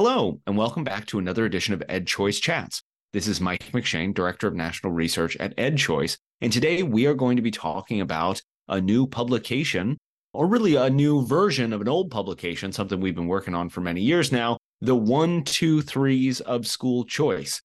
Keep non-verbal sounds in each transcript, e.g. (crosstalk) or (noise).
Hello, and welcome back to another edition of EdChoice Chats. This is Mike McShane, Director of National Research at EdChoice, and today we are going to be talking about a new publication, or really a new version of an old publication, something we've been working on for many years now the one, two, threes of school choice.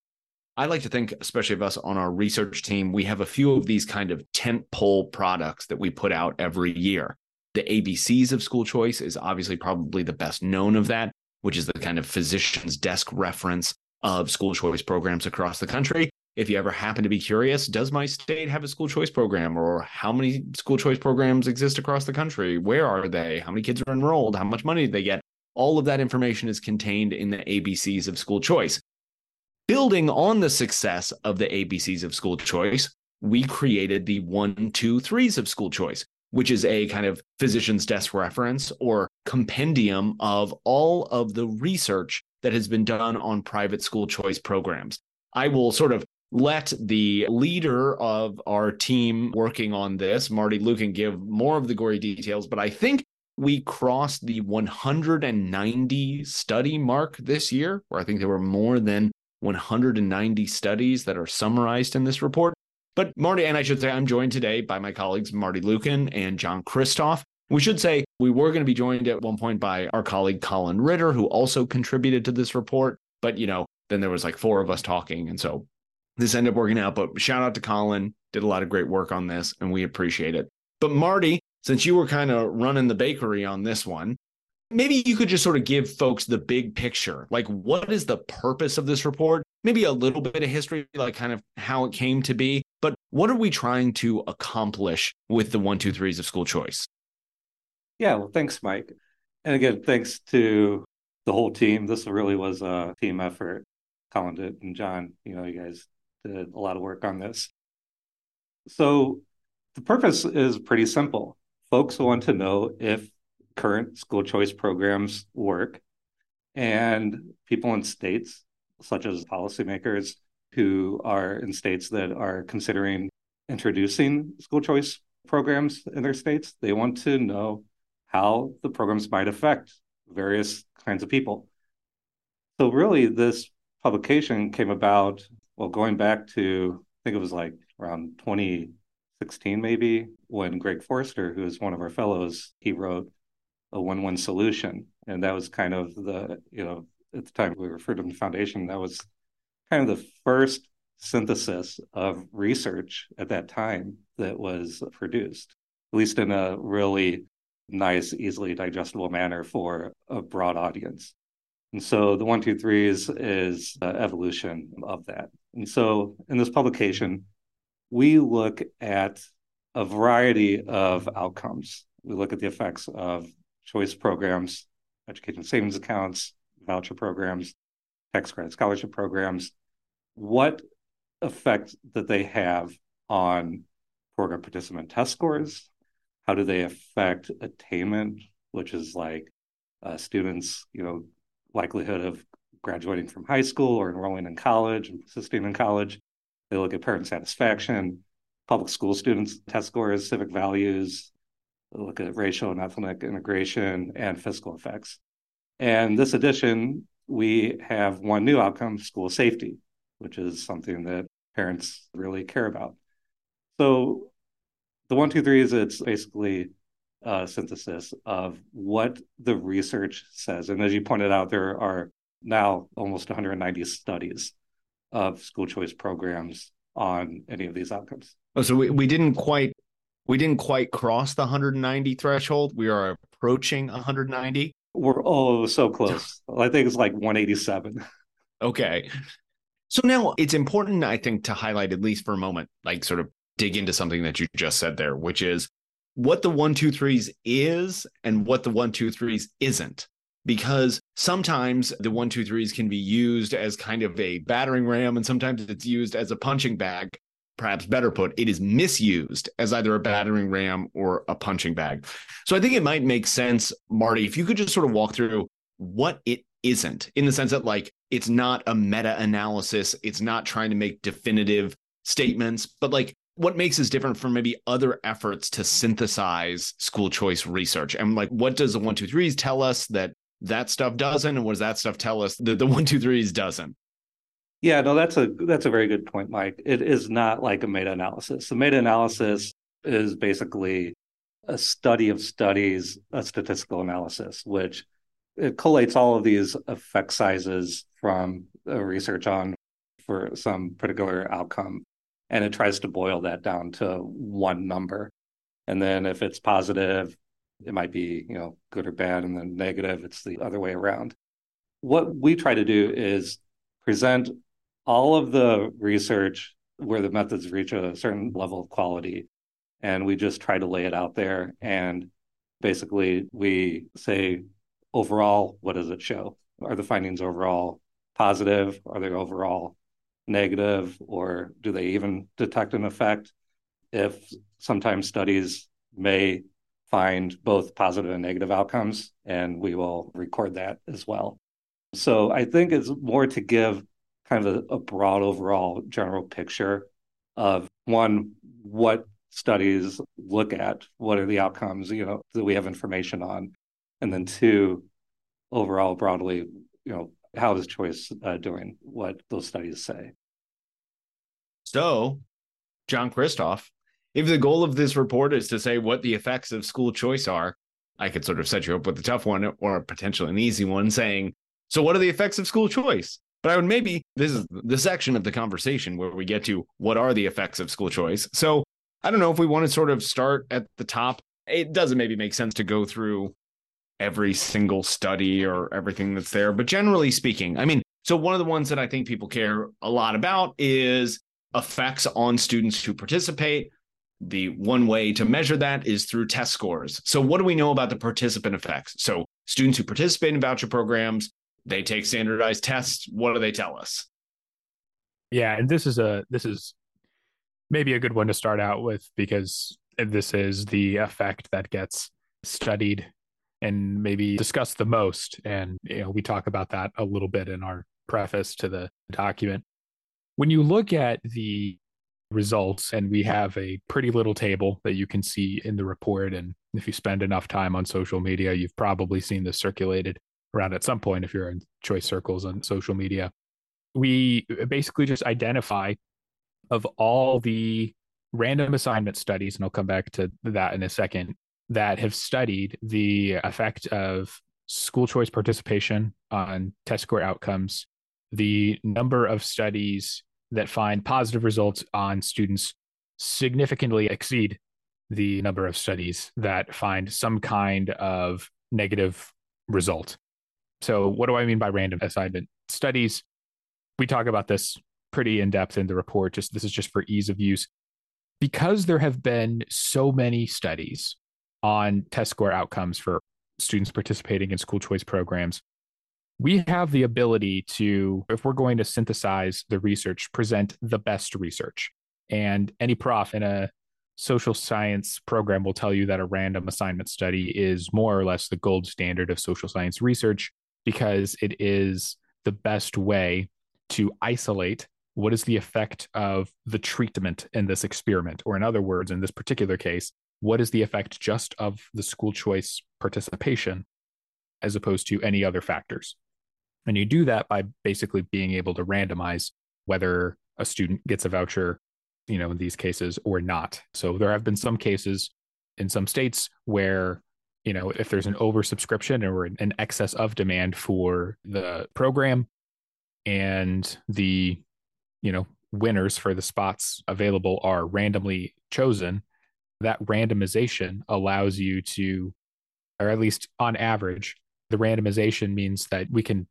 I like to think, especially of us on our research team, we have a few of these kind of tent pole products that we put out every year. The ABCs of school choice is obviously probably the best known of that which is the kind of physician's desk reference of school choice programs across the country. If you ever happen to be curious, does my state have a school choice program or how many school choice programs exist across the country? Where are they? How many kids are enrolled? How much money do they get? All of that information is contained in the ABCs of school choice. Building on the success of the ABCs of school choice, we created the one, two, threes of school choice, which is a kind of physician's desk reference or compendium of all of the research that has been done on private school choice programs. I will sort of let the leader of our team working on this, Marty Lueken, give more of the gory details, but I think we crossed the 190 study mark this year, where I think there were more than 190 studies that are summarized in this report. But Marty, and I should say, I'm joined today by my colleagues Marty Lueken and John Kristof. We should say we were going to be joined at one point by our colleague Colin Ritter, who also contributed to this report. But, you know, then there was like four of us talking. And so this ended up working out. But shout out to Colin, did a lot of great work on this, and we appreciate it. But Marty, since you were kind of running the bakery on this one, maybe you could just sort of give folks the big picture. Like, what is the purpose of this report? Maybe a little bit of history, like kind of how it came to be. But what are we trying to accomplish with the one, two, threes of school choice? Yeah, well, thanks, Mike. And again, thanks to the whole team. This really was a team effort. Colin did and John, you know, you guys did a lot of work on this. So the purpose is pretty simple. Folks want to know if current school choice programs work. And people in states, such as policymakers who are in states that are considering introducing school choice programs in their states, they want to know how the programs might affect various kinds of people. So, really, this publication came about, well, going back to, I think it was like around 2016, maybe, when Greg Forster, who is one of our fellows, he wrote a Win-Win solution. And that was kind of the, you know, at the time we referred to the foundation, that was kind of the first synthesis of research at that time that was produced, at least in a really nice, easily digestible manner for a broad audience. And so the one, two, three is, is evolution of that. And so in this publication, we look at a variety of outcomes. We look at the effects of choice programs, education savings accounts, voucher programs, tax credit scholarship programs, what effect that they have on program participant test scores? How do they affect attainment, which is like uh, students, you know, likelihood of graduating from high school or enrolling in college and persisting in college? They look at parent satisfaction, public school students' test scores, civic values, look at racial and ethnic integration and fiscal effects. And this edition, we have one new outcome school safety, which is something that parents really care about. So the one, two, three is it's basically a synthesis of what the research says. And as you pointed out, there are now almost 190 studies of school choice programs on any of these outcomes. Oh, so we, we didn't quite we didn't quite cross the 190 threshold. We are approaching 190. We're oh so close. (laughs) I think it's like 187. Okay. So now it's important, I think, to highlight at least for a moment, like sort of dig into something that you just said there, which is what the one, two, threes is and what the one, two, threes isn't. Because sometimes the one, two, threes can be used as kind of a battering ram, and sometimes it's used as a punching bag perhaps better put, it is misused as either a battering ram or a punching bag. So I think it might make sense, Marty, if you could just sort of walk through what it isn't in the sense that, like, it's not a meta analysis, it's not trying to make definitive statements, but like, what makes this different from maybe other efforts to synthesize school choice research? And like, what does the one, two, threes tell us that that stuff doesn't, and what does that stuff tell us that the one, two, threes doesn't? Yeah, no, that's a that's a very good point, Mike. It is not like a meta-analysis. The meta-analysis is basically a study of studies, a statistical analysis, which it collates all of these effect sizes from uh, research on for some particular outcome, and it tries to boil that down to one number. And then if it's positive, it might be you know good or bad, and then negative, it's the other way around. What we try to do is present all of the research where the methods reach a certain level of quality and we just try to lay it out there and basically we say overall what does it show are the findings overall positive are they overall negative or do they even detect an effect? If sometimes studies may find both positive and negative outcomes and we will record that as well. So i think it's more to give kind of a, a broad overall general picture of one, what studies look at, what are the outcomes, you know, that we have information on, and then two, overall broadly, you know, how is choice uh, doing what those studies say. So, John Kristof, if the goal of this report is to say what the effects of school choice are, I could sort of set you up with a tough one or potentially an easy one saying, so what are the effects of school choice? But I would maybe this is the section of the conversation where we get to what are the effects of school choice. So I don't know if we want to sort of start at the top. It doesn't maybe make sense to go through every single study or everything that's there. But generally speaking, I mean, so one of the ones that I think people care a lot about is effects on students who participate. The one way to measure that is through test scores. So, what do we know about the participant effects? So, students who participate in voucher programs they take standardized tests. What do they tell us? Yeah, and this is a this is maybe a good one to start out with because this is the effect that gets studied and maybe discussed the most and you know we talk about that a little bit in our preface to the document when you look at the results and we have a pretty little table that you can see in the report and if you spend enough time on social media you've probably seen this circulated around at some point if you're in choice circles on social media. We basically just identify of all the random assignment studies, and I'll come back to that in a second, that have studied the effect of school choice participation on test score outcomes, the number of studies that find positive results on students significantly exceed the number of studies that find some kind of negative result. So, what do I mean by random assignment studies? We talk about this pretty in depth in the report. Just this is just for ease of use. Because there have been so many studies on test score outcomes for students participating in school choice programs, we have the ability to, if we're going to synthesize the research, present the best research. And any prof in a social science program will tell you that a random assignment study is more or less the gold standard of social science research because it is the best way to isolate what is the effect of the treatment in this experiment or in other words in this particular case what is the effect just of the school choice participation as opposed to any other factors? And you do that by basically being able to randomize whether a student gets a voucher you know in these cases or not. So there have been some cases in some states where you know if there's an oversubscription or an excess of demand for the program and the you know winners for the spots available are randomly chosen that randomization allows you to or at least on average the randomization means that we can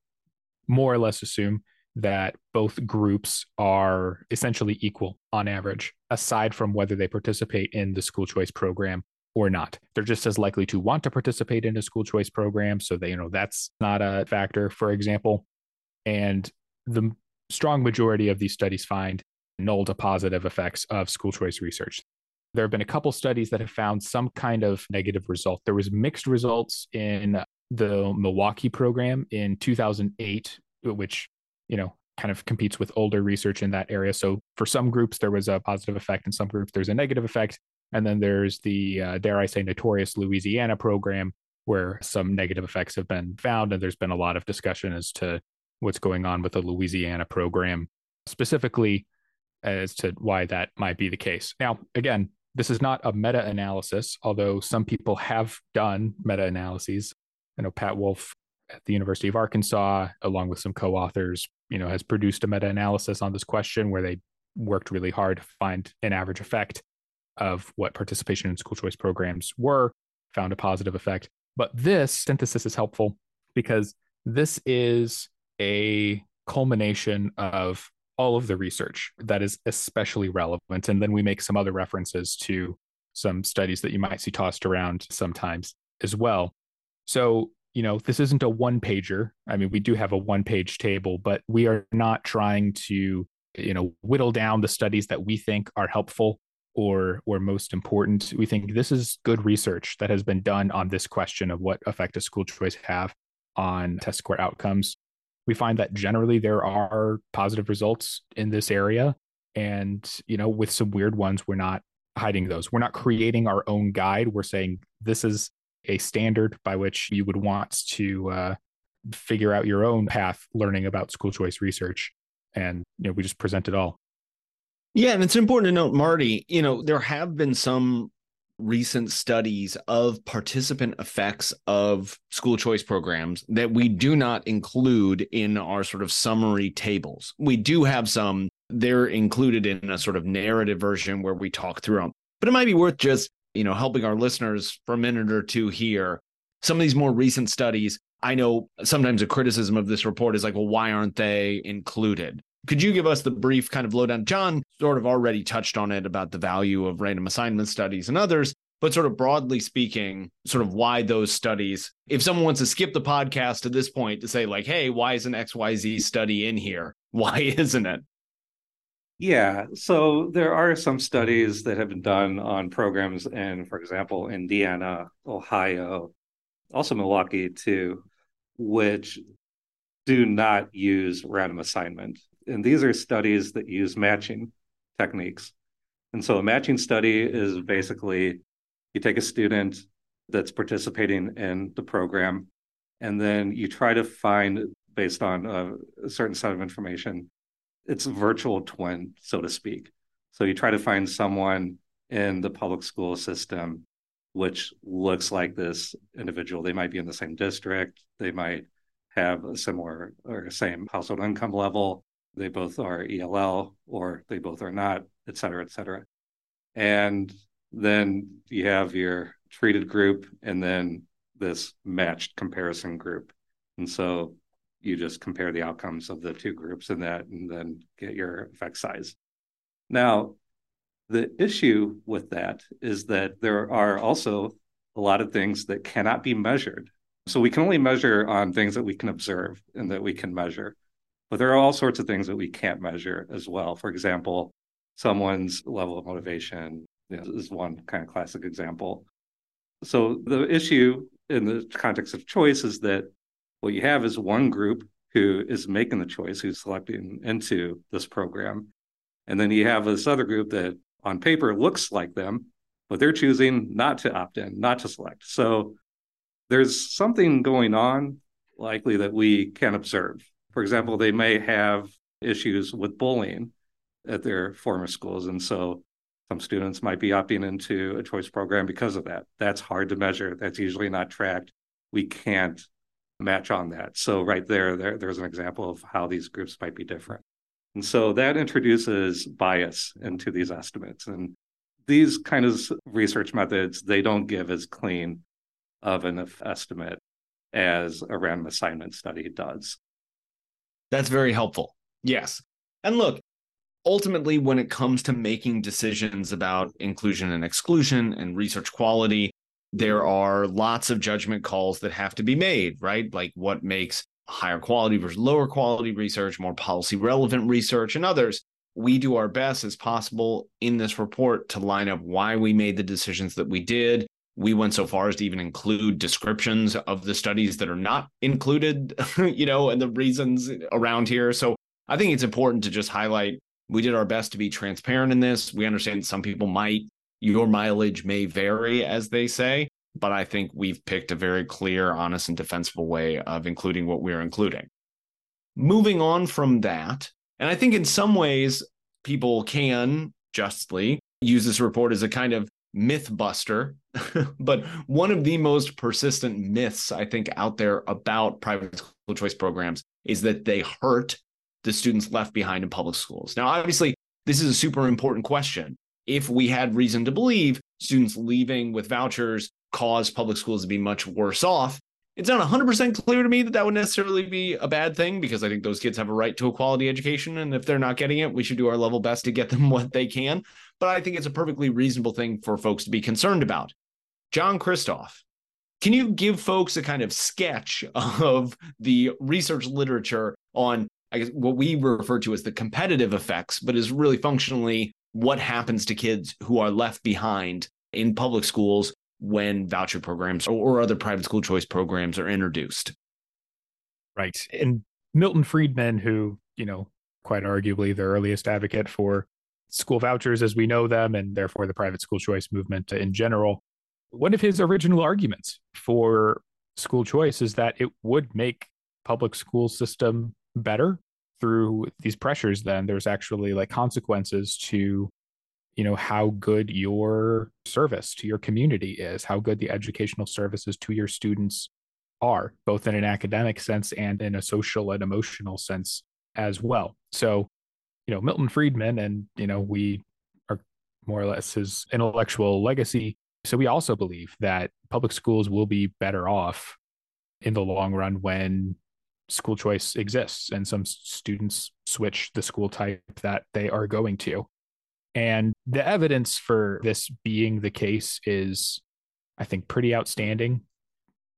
more or less assume that both groups are essentially equal on average aside from whether they participate in the school choice program or not. They're just as likely to want to participate in a school choice program. So they, you know, that's not a factor, for example. And the strong majority of these studies find null to positive effects of school choice research. There have been a couple studies that have found some kind of negative result. There was mixed results in the Milwaukee program in 2008, which, you know, kind of competes with older research in that area. So for some groups, there was a positive effect. In some groups, there's a negative effect. And then there's the, uh, dare I say, notorious Louisiana program, where some negative effects have been found. And there's been a lot of discussion as to what's going on with the Louisiana program, specifically as to why that might be the case. Now, again, this is not a meta analysis, although some people have done meta analyses. I know Pat Wolf at the University of Arkansas, along with some co authors, you know, has produced a meta analysis on this question where they worked really hard to find an average effect of what participation in school choice programs were, found a positive effect. But this synthesis is helpful because this is a culmination of all of the research that is especially relevant. And then we make some other references to some studies that you might see tossed around sometimes as well. So, you know, this isn't a one pager. I mean, we do have a one page table, but we are not trying to, you know, whittle down the studies that we think are helpful or or most important. We think this is good research that has been done on this question of what effect does school choice have on test score outcomes we find that generally there are positive results in this area. And you know with some weird ones we're not hiding those. We're not creating our own guide. We're saying this is a standard by which you would want to uh, figure out your own path learning about school choice research. And you know we just present it all. Yeah and it's important to note marty you know there have been some recent studies of participant effects of school choice programs that we do not include in our sort of summary tables. We do have some, they're included in a sort of narrative version where we talk through them. But it might be worth just, you know, helping our listeners for a minute or two here. Some of these more recent studies, I know sometimes a criticism of this report is like, well, why aren't they included? Could you give us the brief kind of lowdown? John sort of already touched on it about the value of random assignment studies and others, but sort of broadly speaking, sort of why those studies. If someone wants to skip the podcast to this point to say, like, hey, why is an XYZ study in here? (laughs) Why isn't it? Yeah, so there are some studies that have been done on programs in, for example, Indiana, Ohio, also Milwaukee too, which do not use random assignment and these are studies that use matching techniques. And so a matching study is basically you take a student that's participating in the program, and then you try to find, based on a, a certain set of information, it's virtual twin, so to speak. So you try to find someone in the public school system which looks like this individual. They might be in the same district, they might have a similar or same household income level, they both are ELL or they both are not, et cetera, et cetera. And then you have your treated group and then this matched comparison group. And so you just compare the outcomes of the two groups in that and then get your effect size. Now, the issue with that is that there are also a lot of things that cannot be measured. So we can only measure on things that we can observe and that we can measure. But there are all sorts of things that we can't measure as well. For example, someone's level of motivation is one kind of classic example. So the issue in the context of choice is that what you have is one group who is making the choice, who's selecting into this program. And then you have this other group that on paper looks like them, but they're choosing not to opt in, not to select. So there's something going on likely that we can observe. For example, they may have issues with bullying at their former schools. And so some students might be opting into a choice program because of that. That's hard to measure. That's usually not tracked. We can't match on that. So right there, there there's an example of how these groups might be different. And so that introduces bias into these estimates. And these kind of research methods, they don't give as clean of an estimate as a random assignment study does. That's very helpful. Yes. And look, ultimately, when it comes to making decisions about inclusion and exclusion and research quality, there are lots of judgment calls that have to be made, right? Like what makes higher quality versus lower quality research, more policy relevant research, and others. We do our best as possible in this report to line up why we made the decisions that we did, we went so far as to even include descriptions of the studies that are not included, (laughs) you know, and the reasons around here. So I think it's important to just highlight we did our best to be transparent in this. We understand some people might, your mileage may vary, as they say. but I think we've picked a very clear, honest, and defensible way of including what we're including. Moving on from that, and I think in some ways people can justly use this report as a kind of myth buster, (laughs) but one of the most persistent myths I think out there about private school choice programs is that they hurt the students left behind in public schools. Now, obviously, this is a super important question. If we had reason to believe students leaving with vouchers cause public schools to be much worse off, it's not 100% clear to me that that would necessarily be a bad thing because I think those kids have a right to a quality education. And if they're not getting it, we should do our level best to get them (laughs) what they can. But I think it's a perfectly reasonable thing for folks to be concerned about. John Kristof, can you give folks a kind of sketch (laughs) of the research literature on I guess what we refer to as the competitive effects, but is really functionally what happens to kids who are left behind in public schools when voucher programs or, other private school choice programs are introduced. Right. And Milton Friedman, who, you know, quite arguably the earliest advocate for school vouchers as we know them, and therefore the private school choice movement in general, one of his original arguments for school choice is that it would make public school system better through these pressures then. There's actually like consequences to you know how good your service to your community is how good the educational services to your students are both in an academic sense and in a social and emotional sense as well. So you know milton friedman and you know we are more or less his intellectual legacy so we also believe that public schools will be better off in the long run when school choice exists and some students switch the school type that they are going to. And the evidence for this being the case is, I think, pretty outstanding,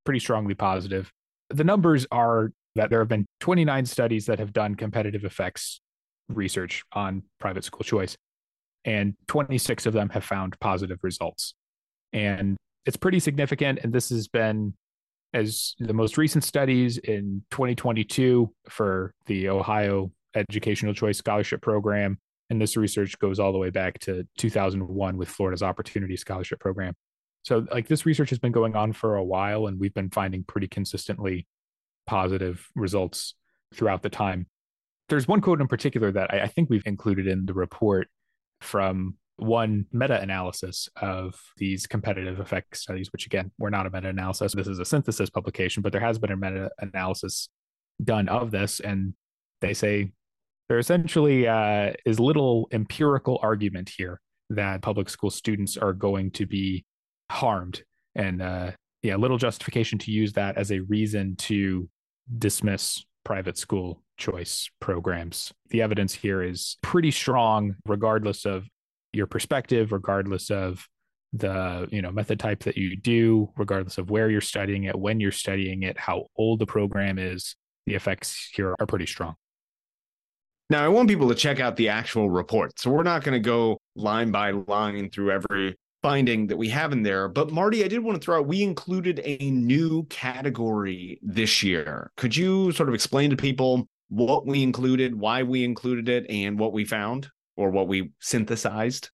pretty strongly positive. The numbers are that there have been 29 studies that have done competitive effects research on private school choice, and 26 of them have found positive results. And it's pretty significant. And this has been as the most recent studies in 2022 for the Ohio Educational Choice Scholarship Program. And this research goes all the way back to 2001 with Florida's Opportunity Scholarship Program. So, like, this research has been going on for a while, and we've been finding pretty consistently positive results throughout the time. There's one quote in particular that I, I think we've included in the report from one meta analysis of these competitive effect studies, which again, we're not a meta analysis. This is a synthesis publication, but there has been a meta analysis done of this. And they say there essentially uh, is little empirical argument here that public school students are going to be harmed. And uh, yeah, little justification to use that as a reason to dismiss private school choice programs. The evidence here is pretty strong, regardless of your perspective, regardless of the you know method type that you do, regardless of where you're studying it, when you're studying it, how old the program is. The effects here are pretty strong. Now, I want people to check out the actual report. So we're not going to go line by line through every finding that we have in there. But Marty, I did want to throw out we included a new category this year. Could you sort of explain to people what we included, why we included it, and what we found? or what we synthesized?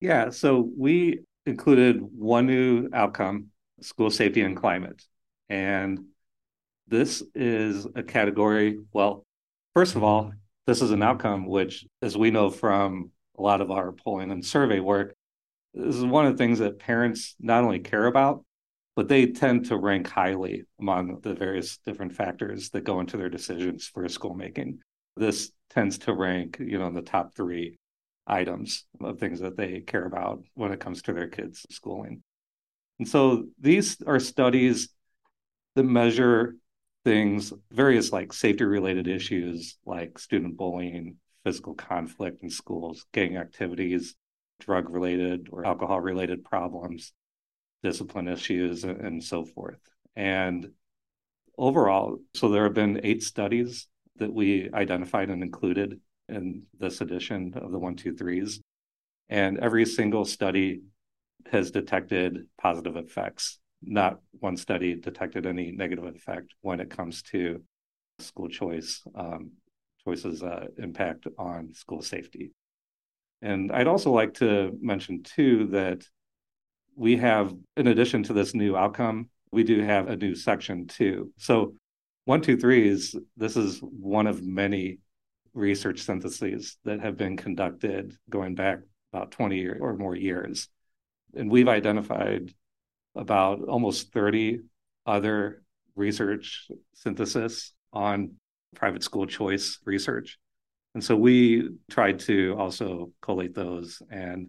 Yeah, so we included one new outcome school safety and climate. And this is a category, well, first of all, this is an outcome which, as we know from a lot of our polling and survey work, this is one of the things that parents not only care about, but they tend to rank highly among the various different factors that go into their decisions for school making. This tends to rank, you know, in the top three items of things that they care about when it comes to their kids' schooling. And so these are studies that measure things, various like safety related issues like student bullying, physical conflict in schools, gang activities, drug related or alcohol related problems, discipline issues, and so forth. And overall, so there have been eight studies that we identified and included in this edition of the one, two, threes. And every single study has detected positive effects. Not one study detected any negative effect when it comes to school choice, um, choices uh, impact on school safety. And I'd also like to mention, too, that we have, in addition to this new outcome, we do have a new section too. So one, two, three is this is one of many research syntheses that have been conducted going back about 20 or more years. And we've identified about almost 30 other research synthesis on private school choice research. And so we tried to also collate those and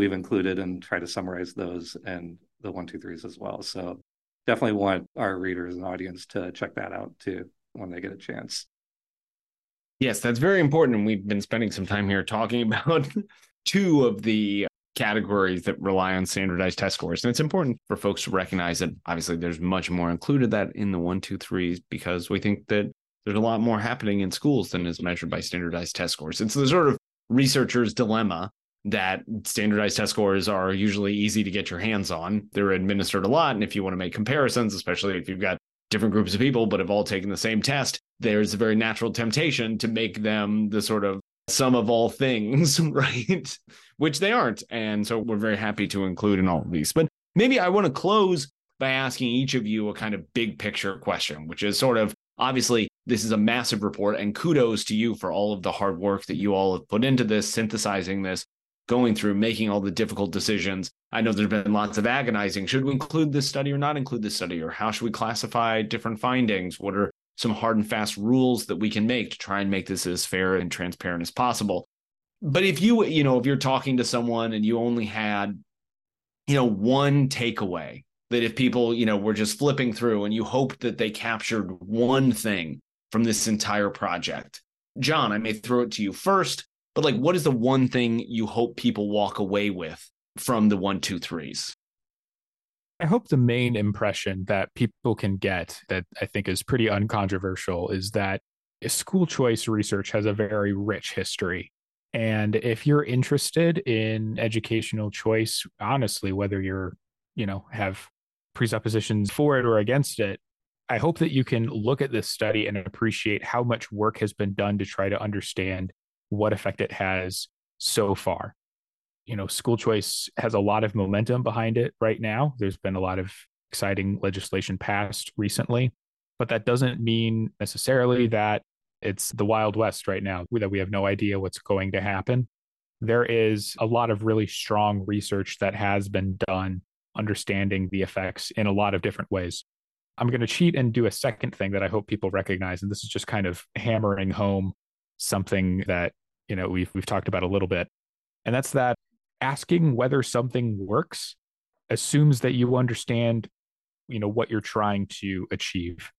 we've included and try to summarize those and the one, two, threes as well. So definitely want our readers and audience to check that out too when they get a chance. Yes, that's very important. And we've been spending some time here talking (laughs) about two of the categories that rely on standardized test scores. And it's important for folks to recognize that obviously there's much more included that in the one, two, threes, because we think that there's a lot more happening in schools than is measured by standardized test scores. It's the sort of researcher's dilemma that standardized test scores are usually easy to get your hands on. They're administered a lot. And if you want to make comparisons, especially if you've got different groups of people but have all taken the same test, there's a very natural temptation to make them the sort of sum of all things, (laughs) right? Which they aren't. And so we're very happy to include in all of these. But maybe I want to close by asking each of you a kind of big picture question, which is sort of obviously this is a massive report and kudos to you for all of the hard work that you all have put into this, synthesizing this, going through, making all the difficult decisions. I know there's been lots of agonizing. Should we include this study or not include this study? Or how should we classify different findings? What are some hard and fast rules that we can make to try and make this as fair and transparent as possible. But if you, you know, if you're talking to someone and you only had, you know, one takeaway that if people, you know, were just flipping through and you hoped that they captured one thing from this entire project. John, I may throw it to you first, but like, what is the one thing you hope people walk away with from the one, two, threes? I hope the main impression that people can get that I think is pretty uncontroversial is that school choice research has a very rich history. And if you're interested in educational choice, honestly, whether you're, you know, have presuppositions for it or against it, I hope that you can look at this study and appreciate how much work has been done to try to understand what effect it has so far you know, school choice has a lot of momentum behind it right now. There's been a lot of exciting legislation passed recently, but that doesn't mean necessarily that it's the Wild West right now, that we have no idea what's going to happen. There is a lot of really strong research that has been done understanding the effects in a lot of different ways. I'm going to cheat and do a second thing that I hope people recognize. And this is just kind of hammering home something that, you know, we've, we've talked about a little bit. And that's that asking whether something works assumes that you understand you know what you're trying to achieve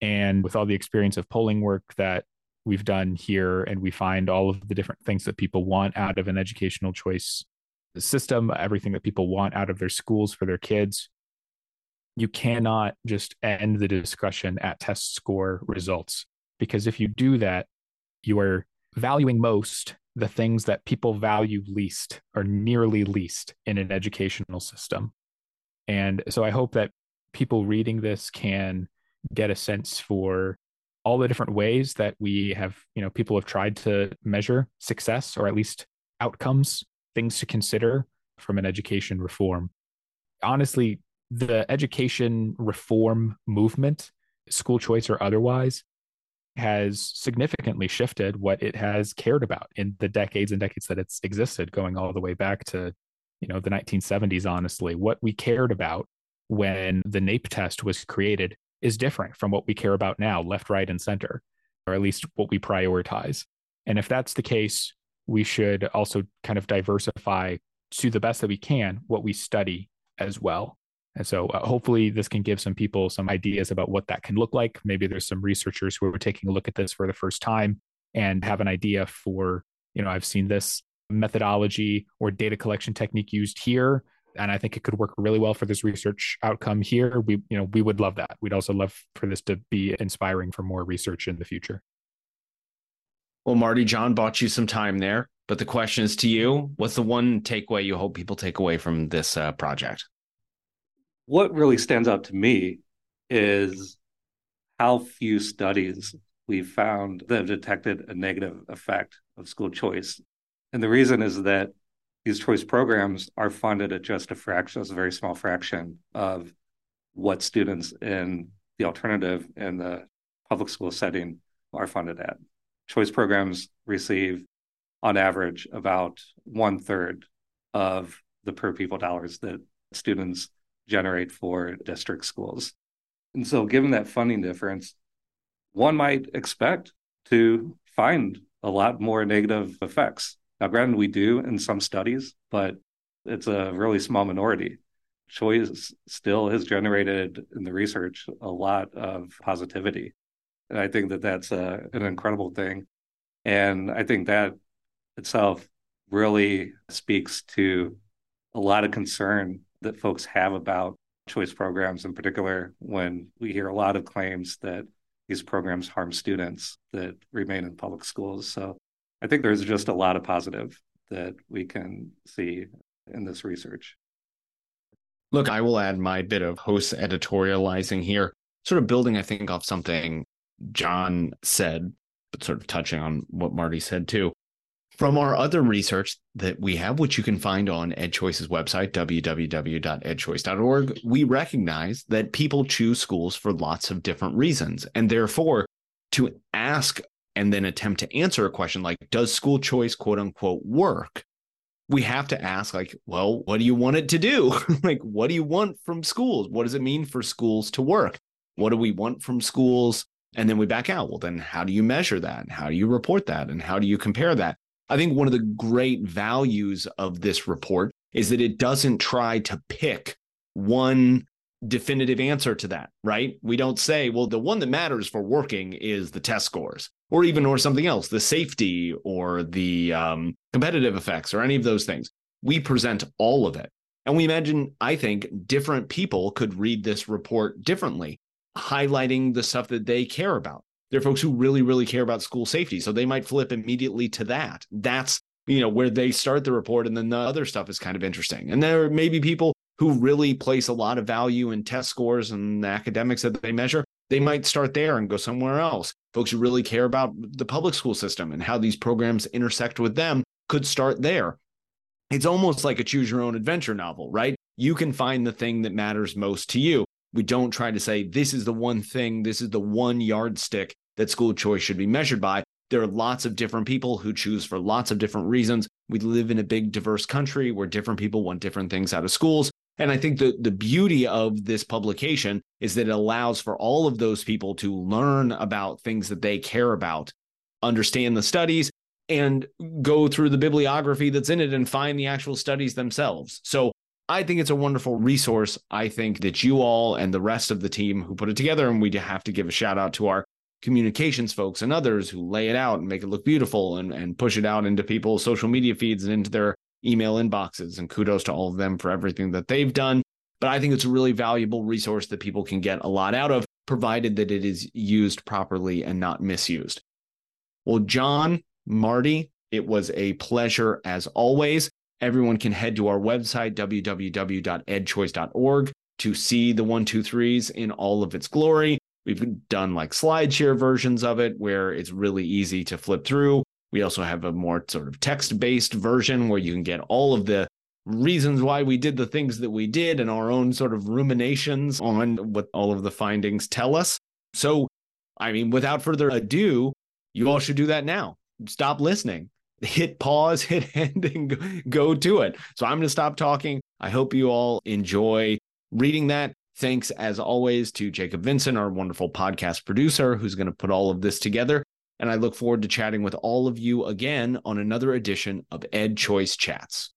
and with all the experience of polling work that we've done here and we find all of the different things that people want out of an educational choice system everything that people want out of their schools for their kids you cannot just end the discussion at test score results because if you do that you are valuing most the things that people value least or nearly least in an educational system. And so I hope that people reading this can get a sense for all the different ways that we have, you know, people have tried to measure success or at least outcomes, things to consider from an education reform. Honestly, the education reform movement, school choice or otherwise, has significantly shifted what it has cared about in the decades and decades that it's existed, going all the way back to, you know, the 1970s, honestly. What we cared about when the NAEP test was created is different from what we care about now, left, right, and center, or at least what we prioritize. And if that's the case, we should also kind of diversify to the best that we can what we study as well. And so uh, hopefully this can give some people some ideas about what that can look like. Maybe there's some researchers who are taking a look at this for the first time and have an idea for, you know, I've seen this methodology or data collection technique used here and I think it could work really well for this research outcome here. We, you know, we would love that. We'd also love for this to be inspiring for more research in the future. Well, Marty, John bought you some time there, but the question is to you: What's the one takeaway you hope people take away from this uh, project? What really stands out to me is how few studies we've found that have detected a negative effect of school choice. And the reason is that these choice programs are funded at just a fraction, it's a very small fraction of what students in the alternative and the public school setting are funded at. Choice programs receive, on average, about one third of the per pupil dollars that students generate for district schools. And so, given that funding difference, one might expect to find a lot more negative effects. Now, granted, we do in some studies, but it's a really small minority. Choice still has generated in the research a lot of positivity. And I think that that's a, an incredible thing. And I think that itself really speaks to a lot of concern that folks have about choice programs, in particular, when we hear a lot of claims that these programs harm students that remain in public schools. So I think there's just a lot of positive that we can see in this research. Look, I will add my bit of host editorializing here, sort of building, I think, off something John said, but sort of touching on what Marty said too. From our other research that we have, which you can find on EdChoice's website, www.edchoice.org, we recognize that people choose schools for lots of different reasons. And therefore, to ask and then attempt to answer a question like, does school choice, quote unquote, work? We have to ask, like, well, what do you want it to do? (laughs) like, what do you want from schools? What does it mean for schools to work? What do we want from schools? And then we back out. Well, then how do you measure that? And How do you report that? And how do you compare that? I think one of the great values of this report is that it doesn't try to pick one definitive answer to that, right? We don't say, well, the one that matters for working is the test scores, or even or something else, the safety or the um, competitive effects or any of those things. We present all of it. And we imagine, I think, different people could read this report differently, highlighting the stuff that they care about. There are folks who really, really care about school safety. So they might flip immediately to that. That's, you know, where they start the report. And then the other stuff is kind of interesting. And there may be people who really place a lot of value in test scores and the academics that they measure. They might start there and go somewhere else. Folks who really care about the public school system and how these programs intersect with them could start there. It's almost like a choose your own adventure novel, right? You can find the thing that matters most to you. We don't try to say this is the one thing, this is the one yardstick that school choice should be measured by. There are lots of different people who choose for lots of different reasons. We live in a big, diverse country where different people want different things out of schools. And I think the, the beauty of this publication is that it allows for all of those people to learn about things that they care about, understand the studies, and go through the bibliography that's in it and find the actual studies themselves. So I think it's a wonderful resource. I think that you all and the rest of the team who put it together, and we have to give a shout out to our communications folks and others who lay it out and make it look beautiful and, and push it out into people's social media feeds and into their email inboxes. And kudos to all of them for everything that they've done. But I think it's a really valuable resource that people can get a lot out of, provided that it is used properly and not misused. Well, John, Marty, it was a pleasure as always. Everyone can head to our website, www.edchoice.org, to see the one, two, threes in all of its glory. We've done like SlideShare versions of it where it's really easy to flip through. We also have a more sort of text based version where you can get all of the reasons why we did the things that we did and our own sort of ruminations on what all of the findings tell us. So, I mean, without further ado, you all should do that now. Stop listening hit pause, (laughs) hit end, and go, to it. So I'm going to stop talking. I hope you all enjoy reading that. Thanks, as always, to Jacob Vincent, our wonderful podcast producer, who's going to put all of this together. And I look forward to chatting with all of you again on another edition of EdChoice Chats.